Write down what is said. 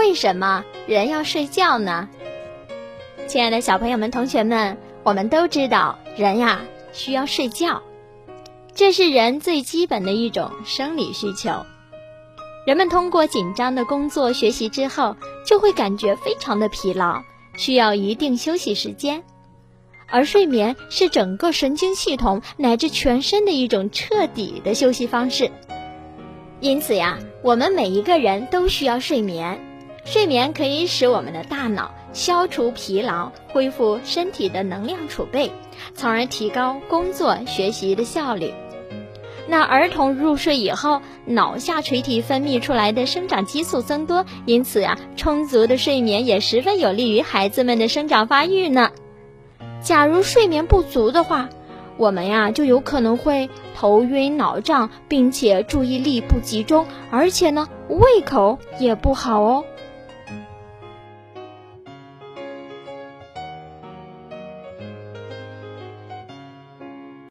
为什么人要睡觉呢？亲爱的小朋友们、同学们，我们都知道人呀需要睡觉，这是人最基本的一种生理需求。人们通过紧张的工作、学习之后，就会感觉非常的疲劳，需要一定休息时间。而睡眠是整个神经系统乃至全身的一种彻底的休息方式。因此呀，我们每一个人都需要睡眠。睡眠可以使我们的大脑消除疲劳，恢复身体的能量储备，从而提高工作学习的效率。那儿童入睡以后，脑下垂体分泌出来的生长激素增多，因此呀，充足的睡眠也十分有利于孩子们的生长发育呢。假如睡眠不足的话，我们呀就有可能会头晕脑胀，并且注意力不集中，而且呢胃口也不好哦。